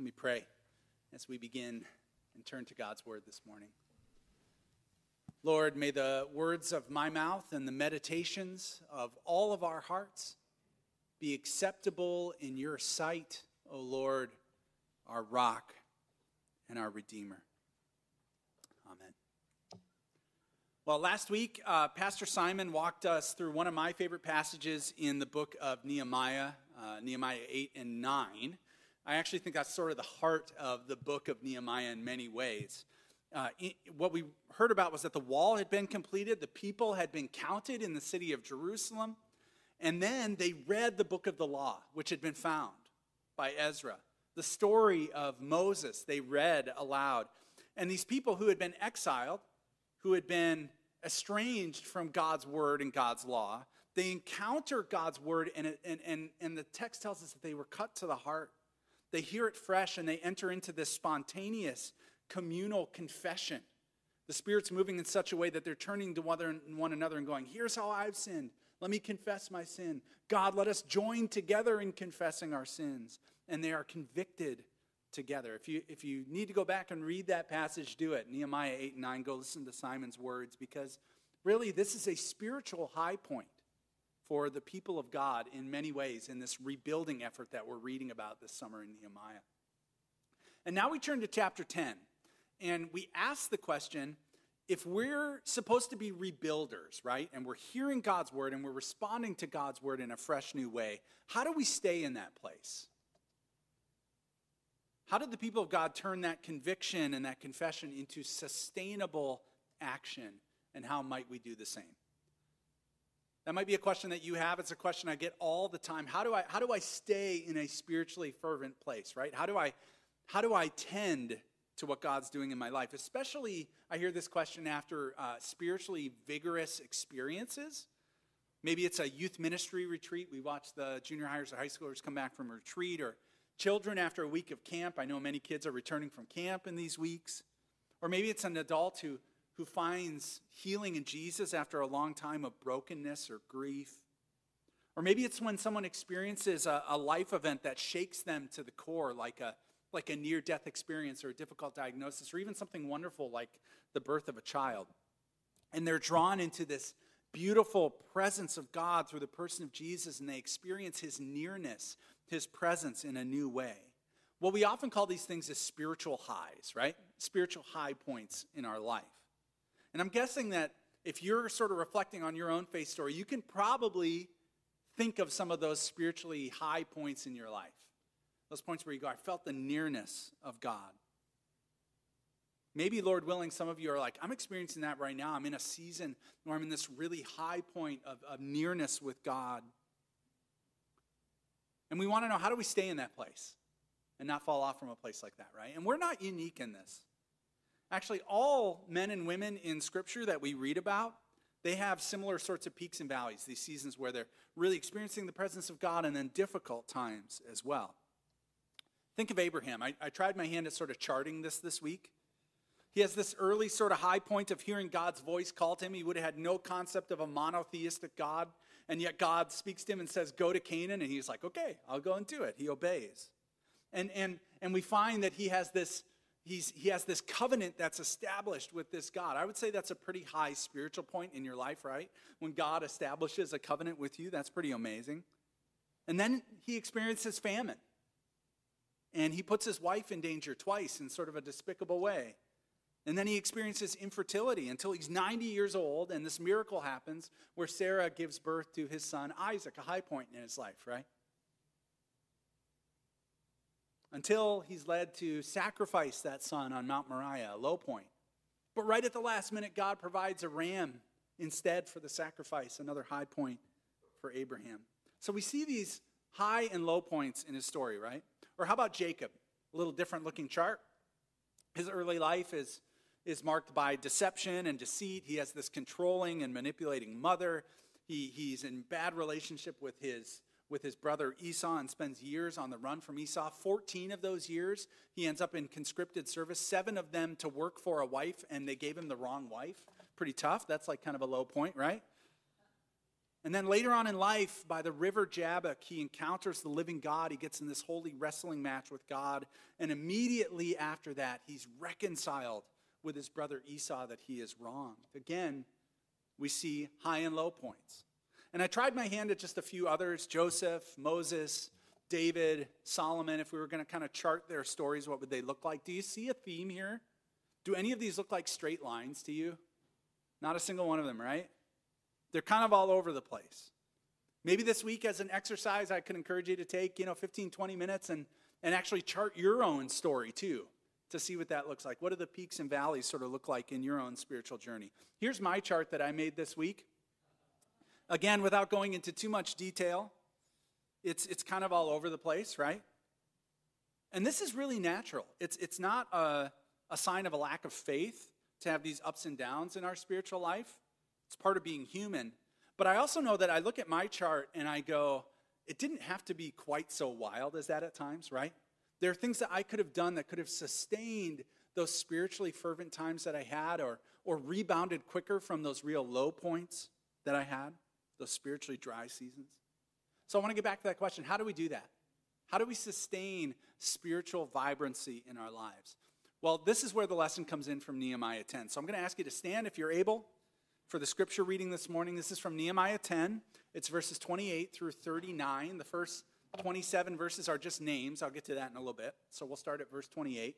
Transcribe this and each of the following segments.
Let me pray as we begin and turn to God's word this morning. Lord, may the words of my mouth and the meditations of all of our hearts be acceptable in your sight, O Lord, our rock and our redeemer. Amen. Well, last week, uh, Pastor Simon walked us through one of my favorite passages in the book of Nehemiah, uh, Nehemiah 8 and 9. I actually think that's sort of the heart of the book of Nehemiah in many ways. Uh, what we heard about was that the wall had been completed, the people had been counted in the city of Jerusalem, and then they read the book of the law, which had been found by Ezra. The story of Moses, they read aloud. And these people who had been exiled, who had been estranged from God's word and God's law, they encounter God's word, and, and, and, and the text tells us that they were cut to the heart. They hear it fresh and they enter into this spontaneous communal confession. The Spirit's moving in such a way that they're turning to one another and going, Here's how I've sinned. Let me confess my sin. God, let us join together in confessing our sins. And they are convicted together. If you, if you need to go back and read that passage, do it. Nehemiah 8 and 9, go listen to Simon's words because really this is a spiritual high point for the people of God in many ways in this rebuilding effort that we're reading about this summer in Nehemiah. And now we turn to chapter 10, and we ask the question if we're supposed to be rebuilders, right, and we're hearing God's word and we're responding to God's word in a fresh new way, how do we stay in that place? How did the people of God turn that conviction and that confession into sustainable action? And how might we do the same? That might be a question that you have. It's a question I get all the time. How do I, how do I stay in a spiritually fervent place, right? How do I, how do I tend to what God's doing in my life? Especially, I hear this question after uh, spiritually vigorous experiences. Maybe it's a youth ministry retreat. We watch the junior highers or high schoolers come back from a retreat, or children after a week of camp. I know many kids are returning from camp in these weeks. Or maybe it's an adult who who finds healing in Jesus after a long time of brokenness or grief. Or maybe it's when someone experiences a, a life event that shakes them to the core, like a, like a near death experience or a difficult diagnosis, or even something wonderful like the birth of a child. And they're drawn into this beautiful presence of God through the person of Jesus, and they experience his nearness, his presence in a new way. What we often call these things is spiritual highs, right? Spiritual high points in our life. And I'm guessing that if you're sort of reflecting on your own faith story, you can probably think of some of those spiritually high points in your life. Those points where you go, I felt the nearness of God. Maybe, Lord willing, some of you are like, I'm experiencing that right now. I'm in a season where I'm in this really high point of, of nearness with God. And we want to know how do we stay in that place and not fall off from a place like that, right? And we're not unique in this. Actually, all men and women in Scripture that we read about, they have similar sorts of peaks and valleys, these seasons where they're really experiencing the presence of God and then difficult times as well. Think of Abraham. I, I tried my hand at sort of charting this this week. He has this early sort of high point of hearing God's voice call to him. He would have had no concept of a monotheistic God, and yet God speaks to him and says, Go to Canaan. And he's like, Okay, I'll go and do it. He obeys. And, and, and we find that he has this he's, he has this covenant that's established with this God. I would say that's a pretty high spiritual point in your life, right? When God establishes a covenant with you, that's pretty amazing. And then he experiences famine. And he puts his wife in danger twice in sort of a despicable way. And then he experiences infertility until he's 90 years old, and this miracle happens where Sarah gives birth to his son Isaac, a high point in his life, right? Until he's led to sacrifice that son on Mount Moriah, a low point. But right at the last minute, God provides a ram instead for the sacrifice, another high point for Abraham. So we see these high and low points in his story, right? Or how about Jacob? A little different looking chart. His early life is, is marked by deception and deceit. He has this controlling and manipulating mother. He, he's in bad relationship with his with his brother Esau and spends years on the run from Esau. 14 of those years, he ends up in conscripted service, seven of them to work for a wife, and they gave him the wrong wife. Pretty tough. That's like kind of a low point, right? And then later on in life, by the river Jabbok, he encounters the living God. He gets in this holy wrestling match with God. And immediately after that, he's reconciled with his brother Esau that he is wrong. Again, we see high and low points. And I tried my hand at just a few others Joseph, Moses, David, Solomon. If we were going to kind of chart their stories, what would they look like? Do you see a theme here? Do any of these look like straight lines to you? Not a single one of them, right? They're kind of all over the place. Maybe this week, as an exercise, I could encourage you to take, you know, 15, 20 minutes and, and actually chart your own story too to see what that looks like. What do the peaks and valleys sort of look like in your own spiritual journey? Here's my chart that I made this week. Again, without going into too much detail, it's, it's kind of all over the place, right? And this is really natural. It's, it's not a, a sign of a lack of faith to have these ups and downs in our spiritual life. It's part of being human. But I also know that I look at my chart and I go, it didn't have to be quite so wild as that at times, right? There are things that I could have done that could have sustained those spiritually fervent times that I had or, or rebounded quicker from those real low points that I had, those spiritually dry seasons. So I want to get back to that question how do we do that? How do we sustain spiritual vibrancy in our lives? Well, this is where the lesson comes in from Nehemiah 10. So I'm going to ask you to stand if you're able for the scripture reading this morning. This is from Nehemiah 10. It's verses 28 through 39. The first 27 verses are just names. I'll get to that in a little bit. So we'll start at verse 28.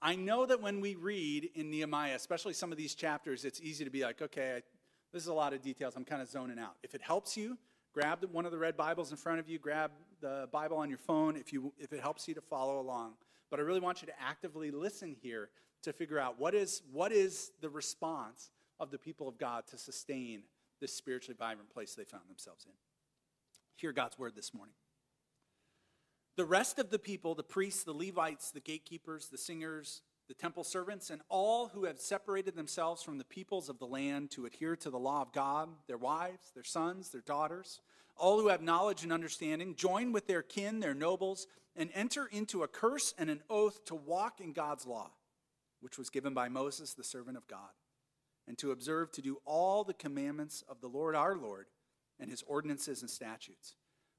I know that when we read in Nehemiah, especially some of these chapters, it's easy to be like, okay, I, this is a lot of details. I'm kind of zoning out. If it helps you, grab one of the red Bibles in front of you, grab the Bible on your phone if, you, if it helps you to follow along. But I really want you to actively listen here to figure out what is, what is the response of the people of God to sustain this spiritually vibrant place they found themselves in. Hear God's word this morning. The rest of the people, the priests, the Levites, the gatekeepers, the singers, the temple servants, and all who have separated themselves from the peoples of the land to adhere to the law of God, their wives, their sons, their daughters, all who have knowledge and understanding, join with their kin, their nobles, and enter into a curse and an oath to walk in God's law, which was given by Moses, the servant of God and to observe to do all the commandments of the Lord our Lord and his ordinances and statutes.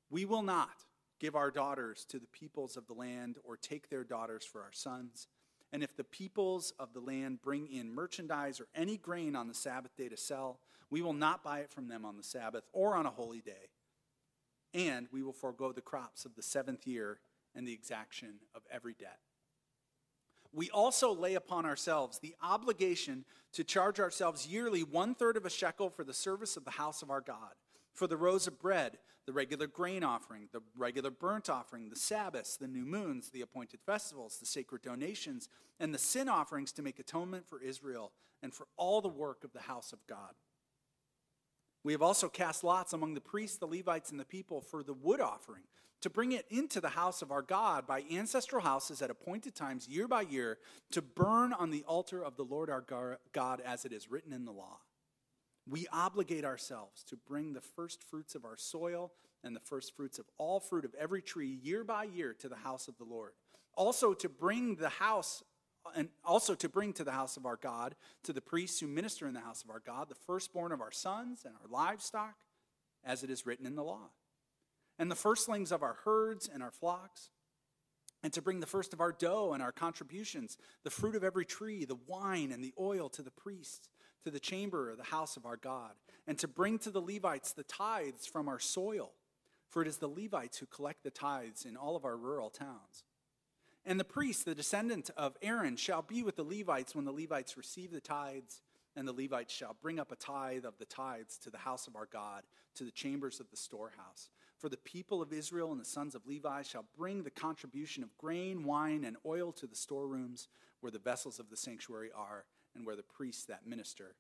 We will not give our daughters to the peoples of the land or take their daughters for our sons. And if the peoples of the land bring in merchandise or any grain on the Sabbath day to sell, we will not buy it from them on the Sabbath or on a holy day. And we will forego the crops of the seventh year and the exaction of every debt we also lay upon ourselves the obligation to charge ourselves yearly one third of a shekel for the service of the house of our God, for the rows of bread, the regular grain offering, the regular burnt offering, the Sabbaths, the new moons, the appointed festivals, the sacred donations, and the sin offerings to make atonement for Israel and for all the work of the house of God. We have also cast lots among the priests, the Levites, and the people for the wood offering to bring it into the house of our God by ancestral houses at appointed times, year by year, to burn on the altar of the Lord our God as it is written in the law. We obligate ourselves to bring the first fruits of our soil and the first fruits of all fruit of every tree year by year to the house of the Lord. Also to bring the house and also to bring to the house of our God, to the priests who minister in the house of our God, the firstborn of our sons and our livestock, as it is written in the law and the firstlings of our herds and our flocks, and to bring the first of our dough and our contributions, the fruit of every tree, the wine and the oil to the priests, to the chamber of the house of our God, and to bring to the Levites the tithes from our soil, for it is the Levites who collect the tithes in all of our rural towns. And the priest, the descendant of Aaron, shall be with the Levites when the Levites receive the tithes, and the Levites shall bring up a tithe of the tithes to the house of our God, to the chambers of the storehouse. For the people of Israel and the sons of Levi shall bring the contribution of grain, wine, and oil to the storerooms where the vessels of the sanctuary are, and where the priests that minister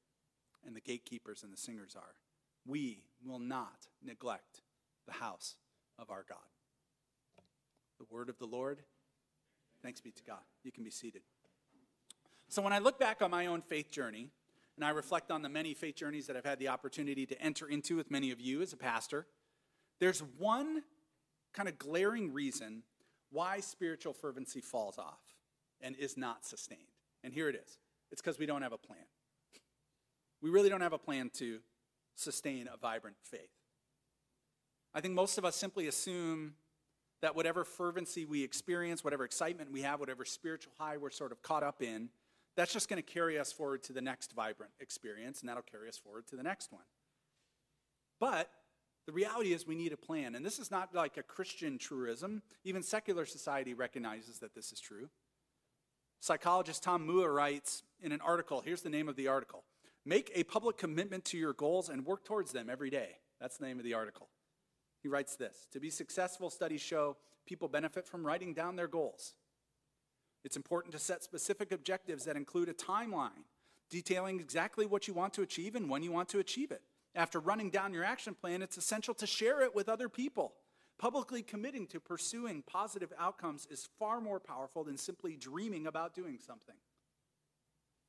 and the gatekeepers and the singers are. We will not neglect the house of our God. The word of the Lord. Thanks be to God. You can be seated. So, when I look back on my own faith journey, and I reflect on the many faith journeys that I've had the opportunity to enter into with many of you as a pastor, there's one kind of glaring reason why spiritual fervency falls off and is not sustained. And here it is it's because we don't have a plan. We really don't have a plan to sustain a vibrant faith. I think most of us simply assume that whatever fervency we experience, whatever excitement we have, whatever spiritual high we're sort of caught up in, that's just going to carry us forward to the next vibrant experience, and that'll carry us forward to the next one. But the reality is, we need a plan. And this is not like a Christian truism. Even secular society recognizes that this is true. Psychologist Tom Moorer writes in an article here's the name of the article Make a public commitment to your goals and work towards them every day. That's the name of the article. He writes this To be successful, studies show people benefit from writing down their goals. It's important to set specific objectives that include a timeline detailing exactly what you want to achieve and when you want to achieve it. After running down your action plan, it's essential to share it with other people. Publicly committing to pursuing positive outcomes is far more powerful than simply dreaming about doing something.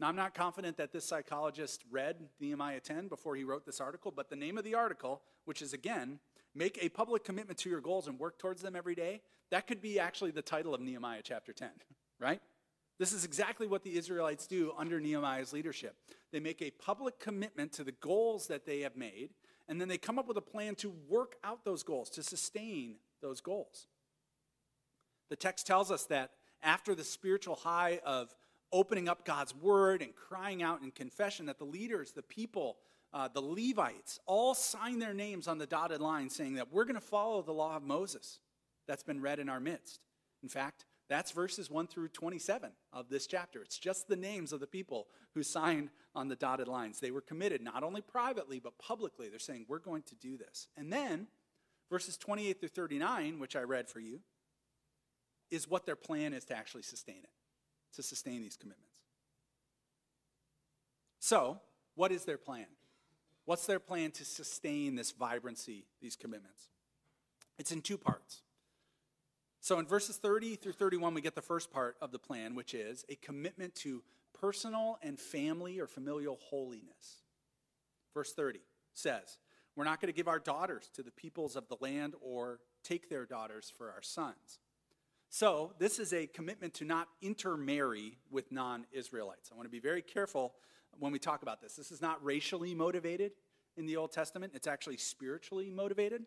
Now, I'm not confident that this psychologist read Nehemiah 10 before he wrote this article, but the name of the article, which is again, Make a Public Commitment to Your Goals and Work Towards Them Every Day, that could be actually the title of Nehemiah chapter 10, right? This is exactly what the Israelites do under Nehemiah's leadership. They make a public commitment to the goals that they have made, and then they come up with a plan to work out those goals, to sustain those goals. The text tells us that after the spiritual high of opening up God's word and crying out in confession, that the leaders, the people, uh, the Levites, all sign their names on the dotted line saying that we're going to follow the law of Moses that's been read in our midst. In fact, that's verses 1 through 27 of this chapter. It's just the names of the people who signed on the dotted lines. They were committed not only privately, but publicly. They're saying, We're going to do this. And then, verses 28 through 39, which I read for you, is what their plan is to actually sustain it, to sustain these commitments. So, what is their plan? What's their plan to sustain this vibrancy, these commitments? It's in two parts. So in verses 30 through 31, we get the first part of the plan, which is a commitment to personal and family or familial holiness. Verse 30 says, We're not going to give our daughters to the peoples of the land or take their daughters for our sons. So, this is a commitment to not intermarry with non Israelites. I want to be very careful when we talk about this. This is not racially motivated in the Old Testament, it's actually spiritually motivated.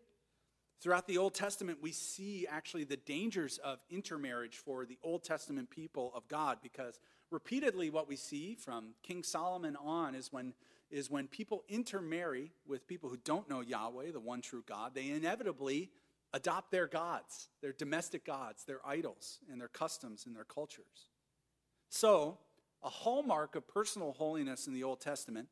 Throughout the Old Testament, we see actually the dangers of intermarriage for the Old Testament people of God because repeatedly what we see from King Solomon on is when, is when people intermarry with people who don't know Yahweh, the one true God, they inevitably adopt their gods, their domestic gods, their idols, and their customs and their cultures. So, a hallmark of personal holiness in the Old Testament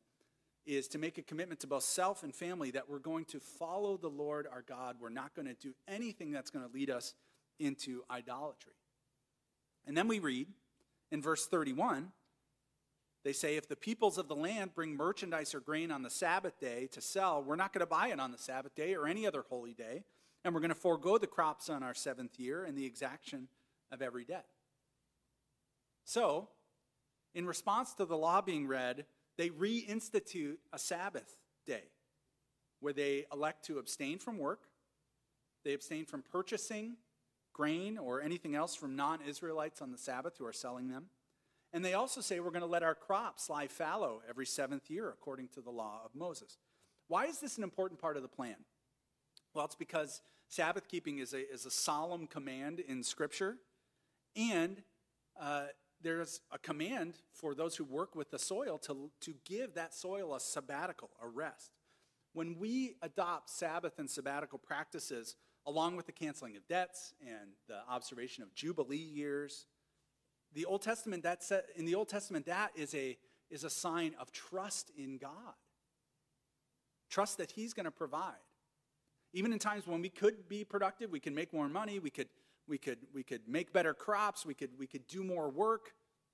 is to make a commitment to both self and family that we're going to follow the Lord our God. We're not going to do anything that's going to lead us into idolatry. And then we read in verse 31 they say, if the peoples of the land bring merchandise or grain on the Sabbath day to sell, we're not going to buy it on the Sabbath day or any other holy day, and we're going to forego the crops on our seventh year and the exaction of every debt. So, in response to the law being read, they reinstitute a Sabbath day where they elect to abstain from work, they abstain from purchasing grain or anything else from non Israelites on the Sabbath who are selling them. And they also say we're going to let our crops lie fallow every seventh year according to the law of Moses. Why is this an important part of the plan? Well, it's because Sabbath keeping is a, is a solemn command in Scripture, and uh, there's a command for those who work with the soil to, to give that soil a sabbatical, a rest. When we adopt Sabbath and sabbatical practices, along with the canceling of debts and the observation of Jubilee years, the Old Testament, that in the Old Testament, that is a, is a sign of trust in God. Trust that He's going to provide. Even in times when we could be productive, we can make more money, we could we could, we could make better crops, we could, we could do more work,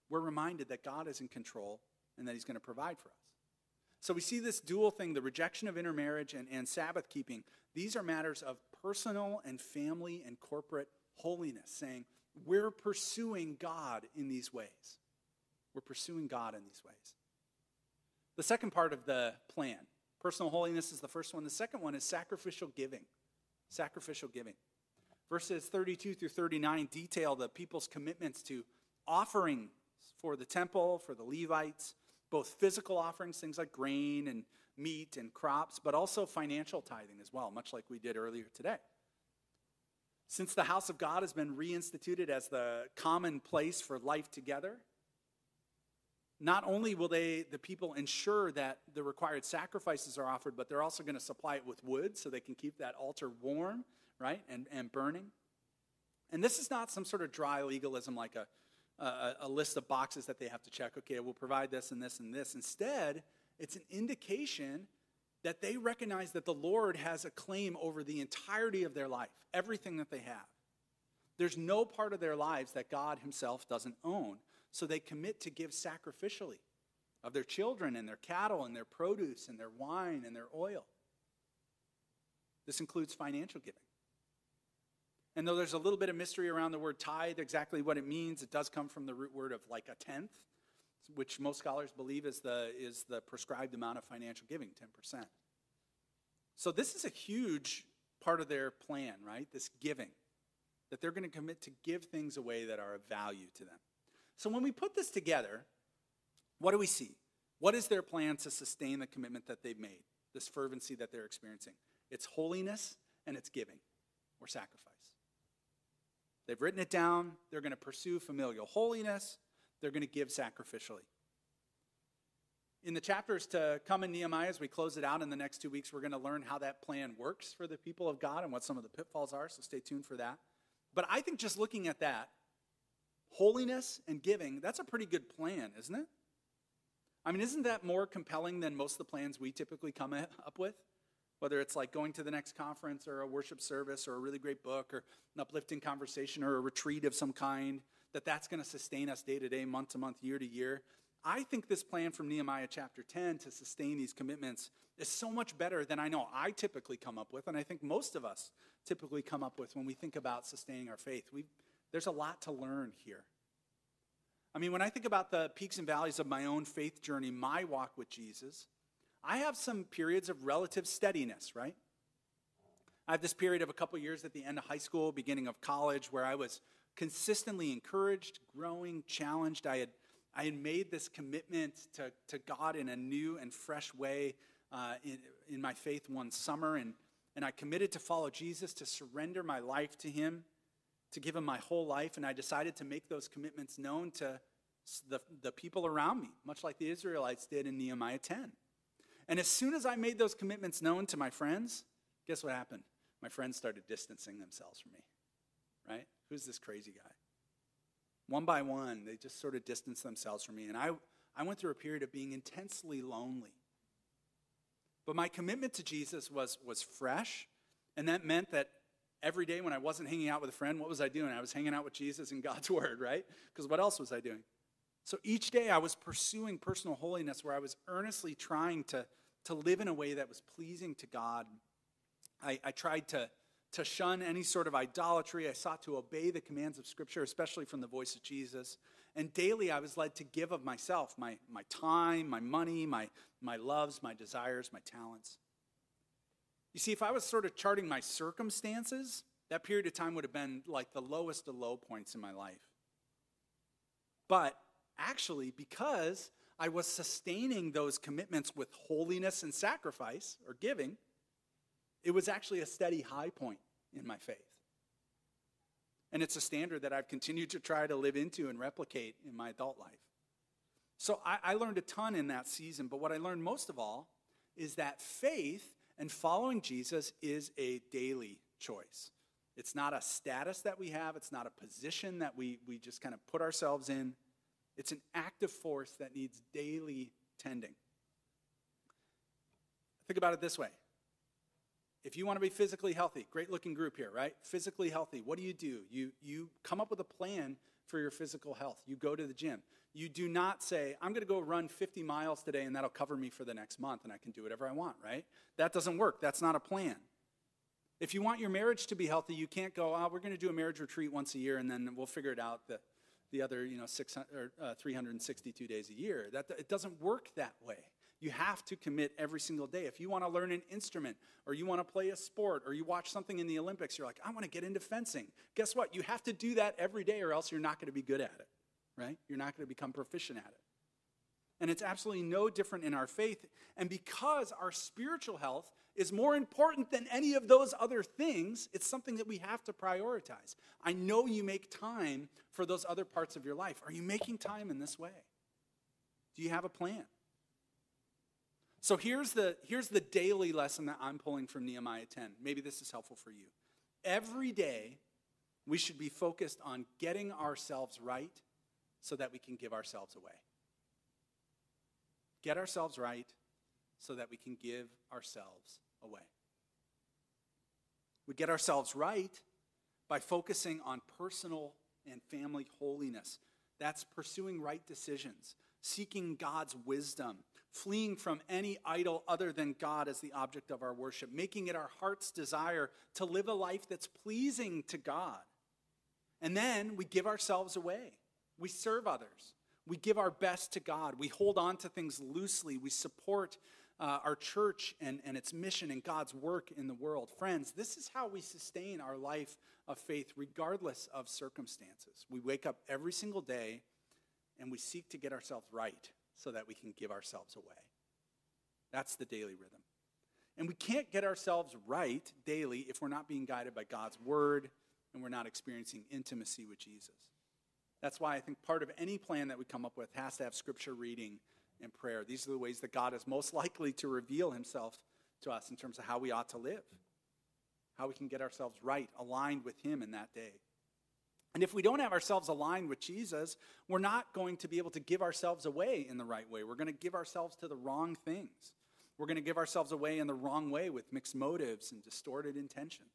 we're reminded that God is in control and that He's going to provide for us. So we see this dual thing the rejection of intermarriage and, and Sabbath keeping. These are matters of personal and family and corporate holiness, saying we're pursuing God in these ways. We're pursuing God in these ways. The second part of the plan personal holiness is the first one. The second one is sacrificial giving. Sacrificial giving. Verses 32 through 39 detail the people's commitments to offerings for the temple, for the Levites, both physical offerings, things like grain and meat and crops, but also financial tithing as well, much like we did earlier today. Since the house of God has been reinstituted as the common place for life together, not only will they, the people ensure that the required sacrifices are offered, but they're also going to supply it with wood so they can keep that altar warm, right, and, and burning. And this is not some sort of dry legalism like a, a, a list of boxes that they have to check. Okay, we'll provide this and this and this. Instead, it's an indication that they recognize that the Lord has a claim over the entirety of their life, everything that they have. There's no part of their lives that God Himself doesn't own. So they commit to give sacrificially of their children and their cattle and their produce and their wine and their oil. This includes financial giving. And though there's a little bit of mystery around the word tithe, exactly what it means, it does come from the root word of like a tenth, which most scholars believe is the, is the prescribed amount of financial giving, 10%. So this is a huge part of their plan, right? This giving, that they're going to commit to give things away that are of value to them. So when we put this together, what do we see? What is their plan to sustain the commitment that they've made, this fervency that they're experiencing? It's holiness and it's giving or sacrifice. They've written it down. They're going to pursue familial holiness. They're going to give sacrificially. In the chapters to come in Nehemiah, as we close it out in the next two weeks, we're going to learn how that plan works for the people of God and what some of the pitfalls are, so stay tuned for that. But I think just looking at that, holiness and giving, that's a pretty good plan, isn't it? I mean, isn't that more compelling than most of the plans we typically come up with? Whether it's like going to the next conference or a worship service or a really great book or an uplifting conversation or a retreat of some kind, that that's going to sustain us day to day, month to month, year to year. I think this plan from Nehemiah chapter 10 to sustain these commitments is so much better than I know I typically come up with, and I think most of us typically come up with when we think about sustaining our faith. we there's a lot to learn here. I mean, when I think about the peaks and valleys of my own faith journey, my walk with Jesus, I have some periods of relative steadiness, right? I have this period of a couple years at the end of high school, beginning of college, where I was consistently encouraged, growing, challenged. I had I had made this commitment to, to God in a new and fresh way uh, in, in my faith one summer, and, and I committed to follow Jesus, to surrender my life to Him, to give Him my whole life, and I decided to make those commitments known to the, the people around me, much like the Israelites did in Nehemiah 10. And as soon as I made those commitments known to my friends, guess what happened? My friends started distancing themselves from me, right? Who's this crazy guy? One by one, they just sort of distanced themselves from me. And I, I went through a period of being intensely lonely. But my commitment to Jesus was, was fresh, and that meant that every day when I wasn't hanging out with a friend, what was I doing? I was hanging out with Jesus and God's Word, right? Because what else was I doing? So each day I was pursuing personal holiness where I was earnestly trying to, to live in a way that was pleasing to God. I, I tried to to shun any sort of idolatry. I sought to obey the commands of Scripture, especially from the voice of Jesus. And daily I was led to give of myself, my, my time, my money, my, my loves, my desires, my talents. You see, if I was sort of charting my circumstances, that period of time would have been like the lowest of low points in my life. But actually, because I was sustaining those commitments with holiness and sacrifice or giving, it was actually a steady high point in my faith. And it's a standard that I've continued to try to live into and replicate in my adult life. So I, I, learned a ton in that season, but what I learned most of all is that faith and following Jesus is a daily choice. It's not a status that we have, it's not a position that we, we just kind of put ourselves in. It's an active force that needs daily tending. Think about it this way if you want to be physically healthy, great looking group here, right? Physically healthy, what do you do? You, you come up with a plan for your physical health. You go to the gym. You do not say, I'm going to go run 50 miles today and that'll cover me for the next month and I can do whatever I want, right? That doesn't work. That's not a plan. If you want your marriage to be healthy, you can't go, oh, we're going to do a marriage retreat once a year and then we'll figure it out the, the other, you know, 600, or, uh, 362 days a year. That, it doesn't work that way. You have to commit every single day. If you want to learn an instrument or you want to play a sport or you watch something in the Olympics, you're like, I want to get into fencing. Guess what? You have to do that every day or else you're not going to be good at it, right? You're not going to become proficient at it. And it's absolutely no different in our faith. And because our spiritual health is more important than any of those other things, it's something that we have to prioritize. I know you make time for those other parts of your life. Are you making time in this way? Do you have a plan? So here's the, here's the daily lesson that I'm pulling from Nehemiah 10. Maybe this is helpful for you. Every day, we should be focused on getting ourselves right so that we can give ourselves away. Get ourselves right so that we can give ourselves away. We get ourselves right by focusing on personal and family holiness. That's pursuing right decisions, seeking God's wisdom, fleeing from any idol other than God as the object of our worship, making it our heart's desire to live a life that's pleasing to God. And then we give ourselves away. We serve others. We give our best to God. We hold on to things loosely. We support uh, our church and, and its mission and God's work in the world. Friends, this is how we sustain our life of faith regardless of circumstances. We wake up every single day and we seek to get ourselves right so that we can give ourselves away. That's the daily rhythm. And we can't get ourselves right daily if we're not being guided by God's word and we're not experiencing intimacy with Jesus. That's why I think part of any plan that we come up with has to have scripture reading and prayer. These are the ways that God is most likely to reveal himself to us in terms of how we ought to live, how we can get ourselves right, aligned with him in that day. And if we don't have ourselves aligned with Jesus, we're not going to be able to give ourselves away in the right way. We're going to give ourselves to the wrong things. We're going to give ourselves away in the wrong way with mixed motives and distorted intentions.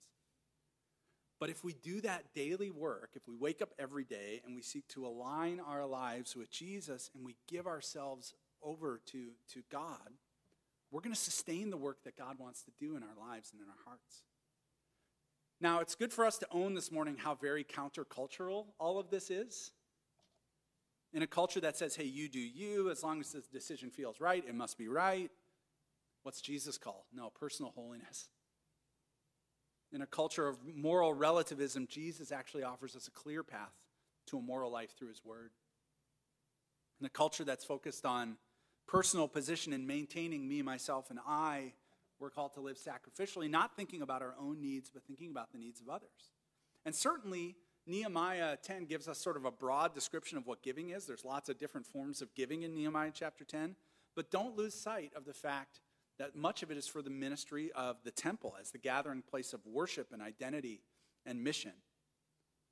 But if we do that daily work, if we wake up every day and we seek to align our lives with Jesus and we give ourselves over to, to God, we're going to sustain the work that God wants to do in our lives and in our hearts. Now, it's good for us to own this morning how very countercultural all of this is. In a culture that says, hey, you do you, as long as the decision feels right, it must be right. What's Jesus call? No, personal holiness. In a culture of moral relativism, Jesus actually offers us a clear path to a moral life through his word. In a culture that's focused on personal position and maintaining me, myself, and I, we're called to live sacrificially, not thinking about our own needs, but thinking about the needs of others. And certainly, Nehemiah 10 gives us sort of a broad description of what giving is. There's lots of different forms of giving in Nehemiah chapter 10. But don't lose sight of the fact that much of it is for the ministry of the temple as the gathering place of worship and identity and mission.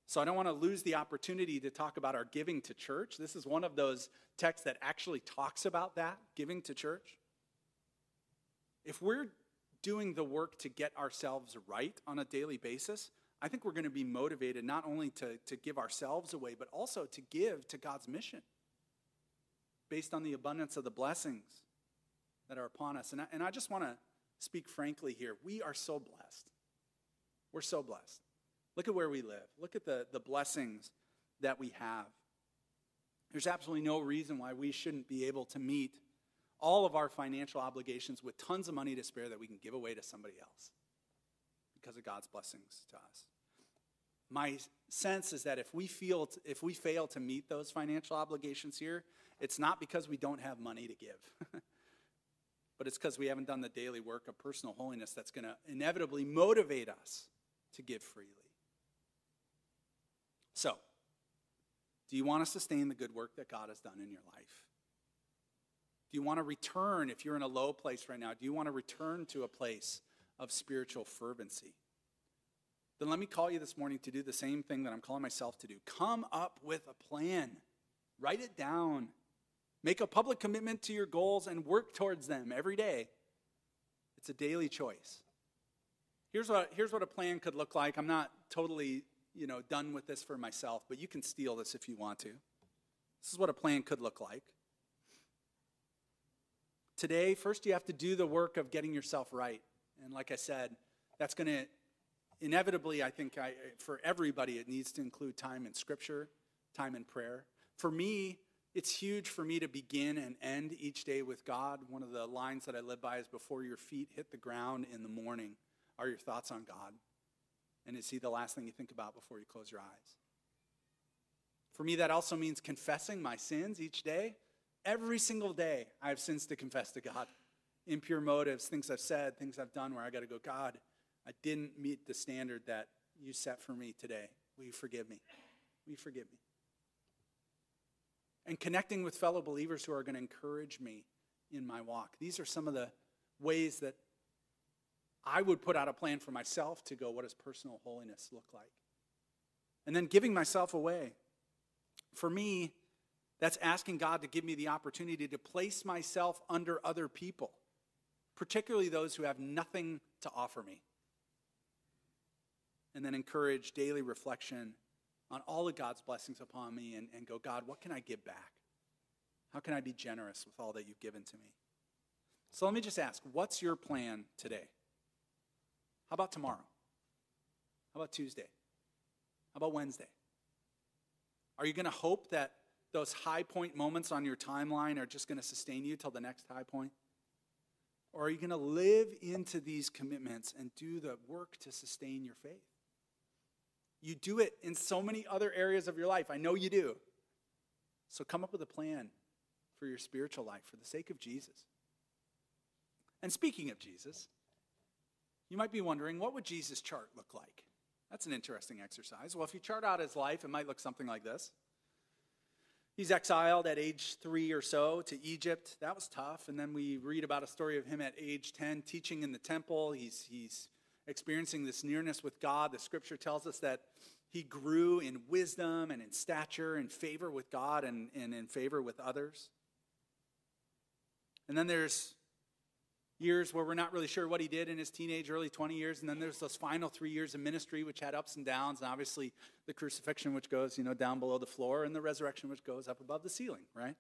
So I don't want to lose the opportunity to talk about our giving to church. This is one of those texts that actually talks about that, giving to church. If we're doing the work to get ourselves right on a daily basis, I think we're going to be motivated not only to, to give ourselves away, but also to give to God's mission based on the abundance of the blessings that are upon us. And I, and I just want to speak frankly here. We are so blessed. We're so blessed. Look at where we live. Look at the, the blessings that we have. There's absolutely no reason why we shouldn't be able to meet all of our financial obligations with tons of money to spare that we can give away to somebody else because of God's blessings to us. My sense is that if we feel if we fail to meet those financial obligations here, it's not because we don't have money to give. but it's because we haven't done the daily work of personal holiness that's going to inevitably motivate us to give freely. So, do you want to sustain the good work that God has done in your life? Do you want to return, if you're in a low place right now, do you want to return to a place of spiritual fervency? Then let me call you this morning to do the same thing that I'm calling myself to do. Come up with a plan, write it down, make a public commitment to your goals, and work towards them every day. It's a daily choice. Here's what, here's what a plan could look like. I'm not totally you know, done with this for myself, but you can steal this if you want to. This is what a plan could look like. Today, first you have to do the work of getting yourself right. And like I said, that's going to inevitably, I think, I, for everybody, it needs to include time in Scripture, time in prayer. For me, it's huge for me to begin and end each day with God. One of the lines that I live by is before your feet hit the ground in the morning, are your thoughts on God? And is He the last thing you think about before you close your eyes? For me, that also means confessing my sins each day Every single day, I have sins to confess to God. Impure motives, things I've said, things I've done where I got to go, God, I didn't meet the standard that you set for me today. Will you forgive me? Will you forgive me? And connecting with fellow believers who are going to encourage me in my walk. These are some of the ways that I would put out a plan for myself to go, what does personal holiness look like? And then giving myself away. For me, that's asking God to give me the opportunity to place myself under other people, particularly those who have nothing to offer me. And then encourage daily reflection on all of God's blessings upon me and, and go, God, what can I give back? How can I be generous with all that you've given to me? So let me just ask what's your plan today? How about tomorrow? How about Tuesday? How about Wednesday? Are you going to hope that those high point moments on your timeline are just going to sustain you till the next high point? Or are you going to live into these commitments and do the work to sustain your faith? You do it in so many other areas of your life. I know you do. So come up with a plan for your spiritual life for the sake of Jesus. And speaking of Jesus, you might be wondering what would Jesus' chart look like? That's an interesting exercise. Well, if you chart out his life, it might look something like this. He's exiled at age three or so to Egypt. That was tough. And then we read about a story of him at age 10 teaching in the temple. He's, he's experiencing this nearness with God. The scripture tells us that he grew in wisdom and in stature, and favor with God and, and in favor with others. And then there's years where we're not really sure what he did in his teenage, early 20 years. And then there's those final three years of ministry, which had ups and downs. And obviously, the crucifixion, which goes, you know, down below the floor, and the resurrection, which goes up above the ceiling, right?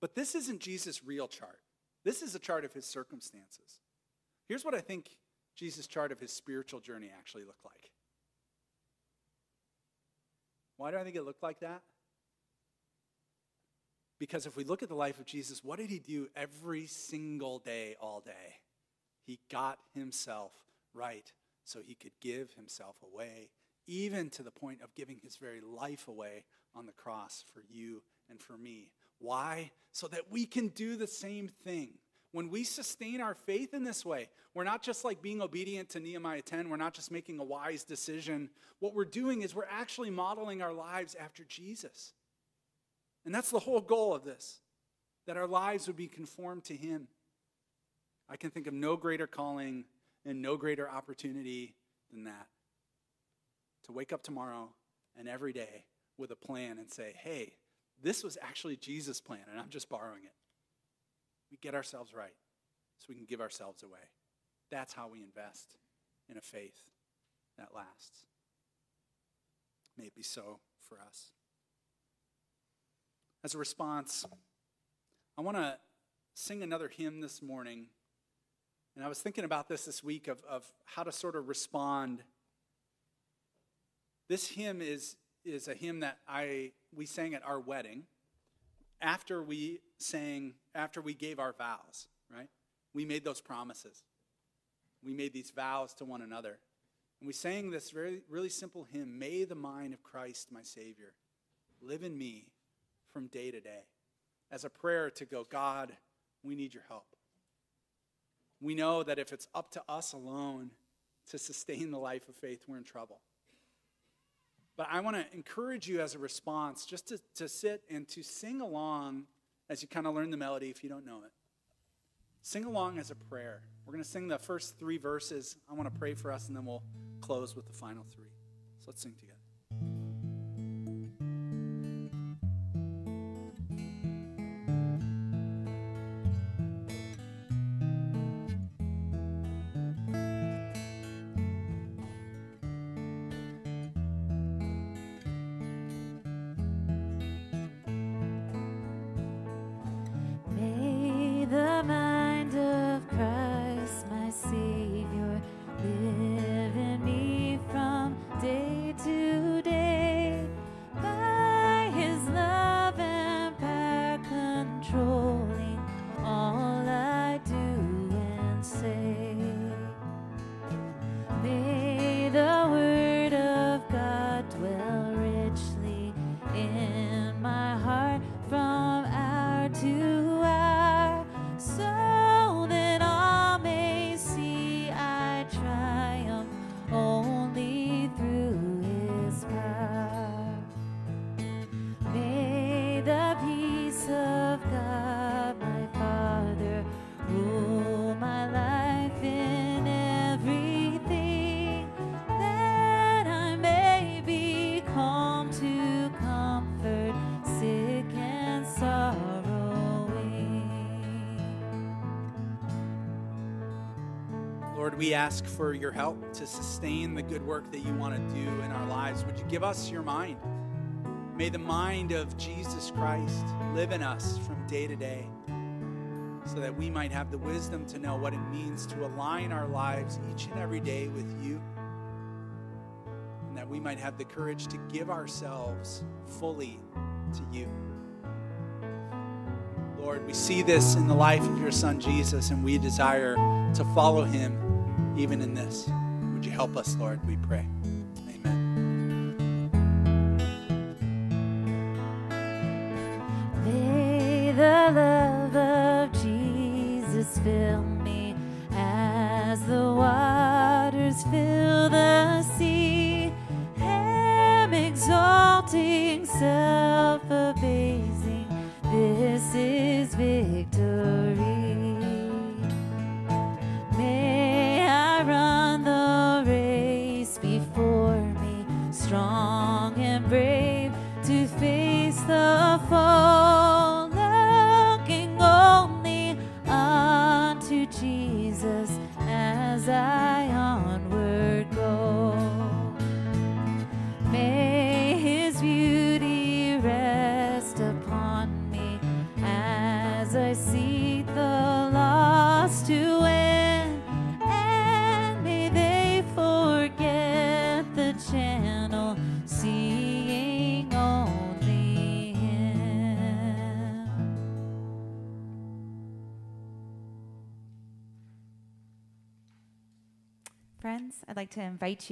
But this isn't Jesus' real chart. This is a chart of his circumstances. Here's what I think Jesus' chart of his spiritual journey actually looked like. Why do I think it looked like that? Because if we look at the life of Jesus, what did he do every single day, all day? He got himself right so he could give himself away, even to the point of giving his very life away on the cross for you and for me. Why? So that we can do the same thing. When we sustain our faith in this way, we're not just like being obedient to Nehemiah 10, we're not just making a wise decision. What we're doing is we're actually modeling our lives after Jesus. And that's the whole goal of this that our lives would be conformed to Him. I can think of no greater calling and no greater opportunity than that. To wake up tomorrow and every day with a plan and say, hey, this was actually Jesus' plan, and I'm just borrowing it. We get ourselves right so we can give ourselves away. That's how we invest in a faith that lasts. May it be so for us. As a response, I want to sing another hymn this morning. And I was thinking about this this week of, of how to sort of respond. This hymn is, is a hymn that I, we sang at our wedding after we sang, after we gave our vows, right? We made those promises. We made these vows to one another. And we sang this very, really simple hymn May the mind of Christ, my Savior, live in me from day to day as a prayer to go, God, we need your help. We know that if it's up to us alone to sustain the life of faith, we're in trouble. But I want to encourage you as a response just to, to sit and to sing along as you kind of learn the melody if you don't know it. Sing along as a prayer. We're going to sing the first three verses. I want to pray for us, and then we'll close with the final three. So let's sing together. We ask for your help to sustain the good work that you want to do in our lives. Would you give us your mind? May the mind of Jesus Christ live in us from day to day so that we might have the wisdom to know what it means to align our lives each and every day with you. And that we might have the courage to give ourselves fully to you. Lord, we see this in the life of your son Jesus, and we desire to follow him even in this. Would you help us, Lord? We pray. Amen. May the love of Jesus fill me as the waters fill the sea. Am exalting, self abasing. This is to invite you.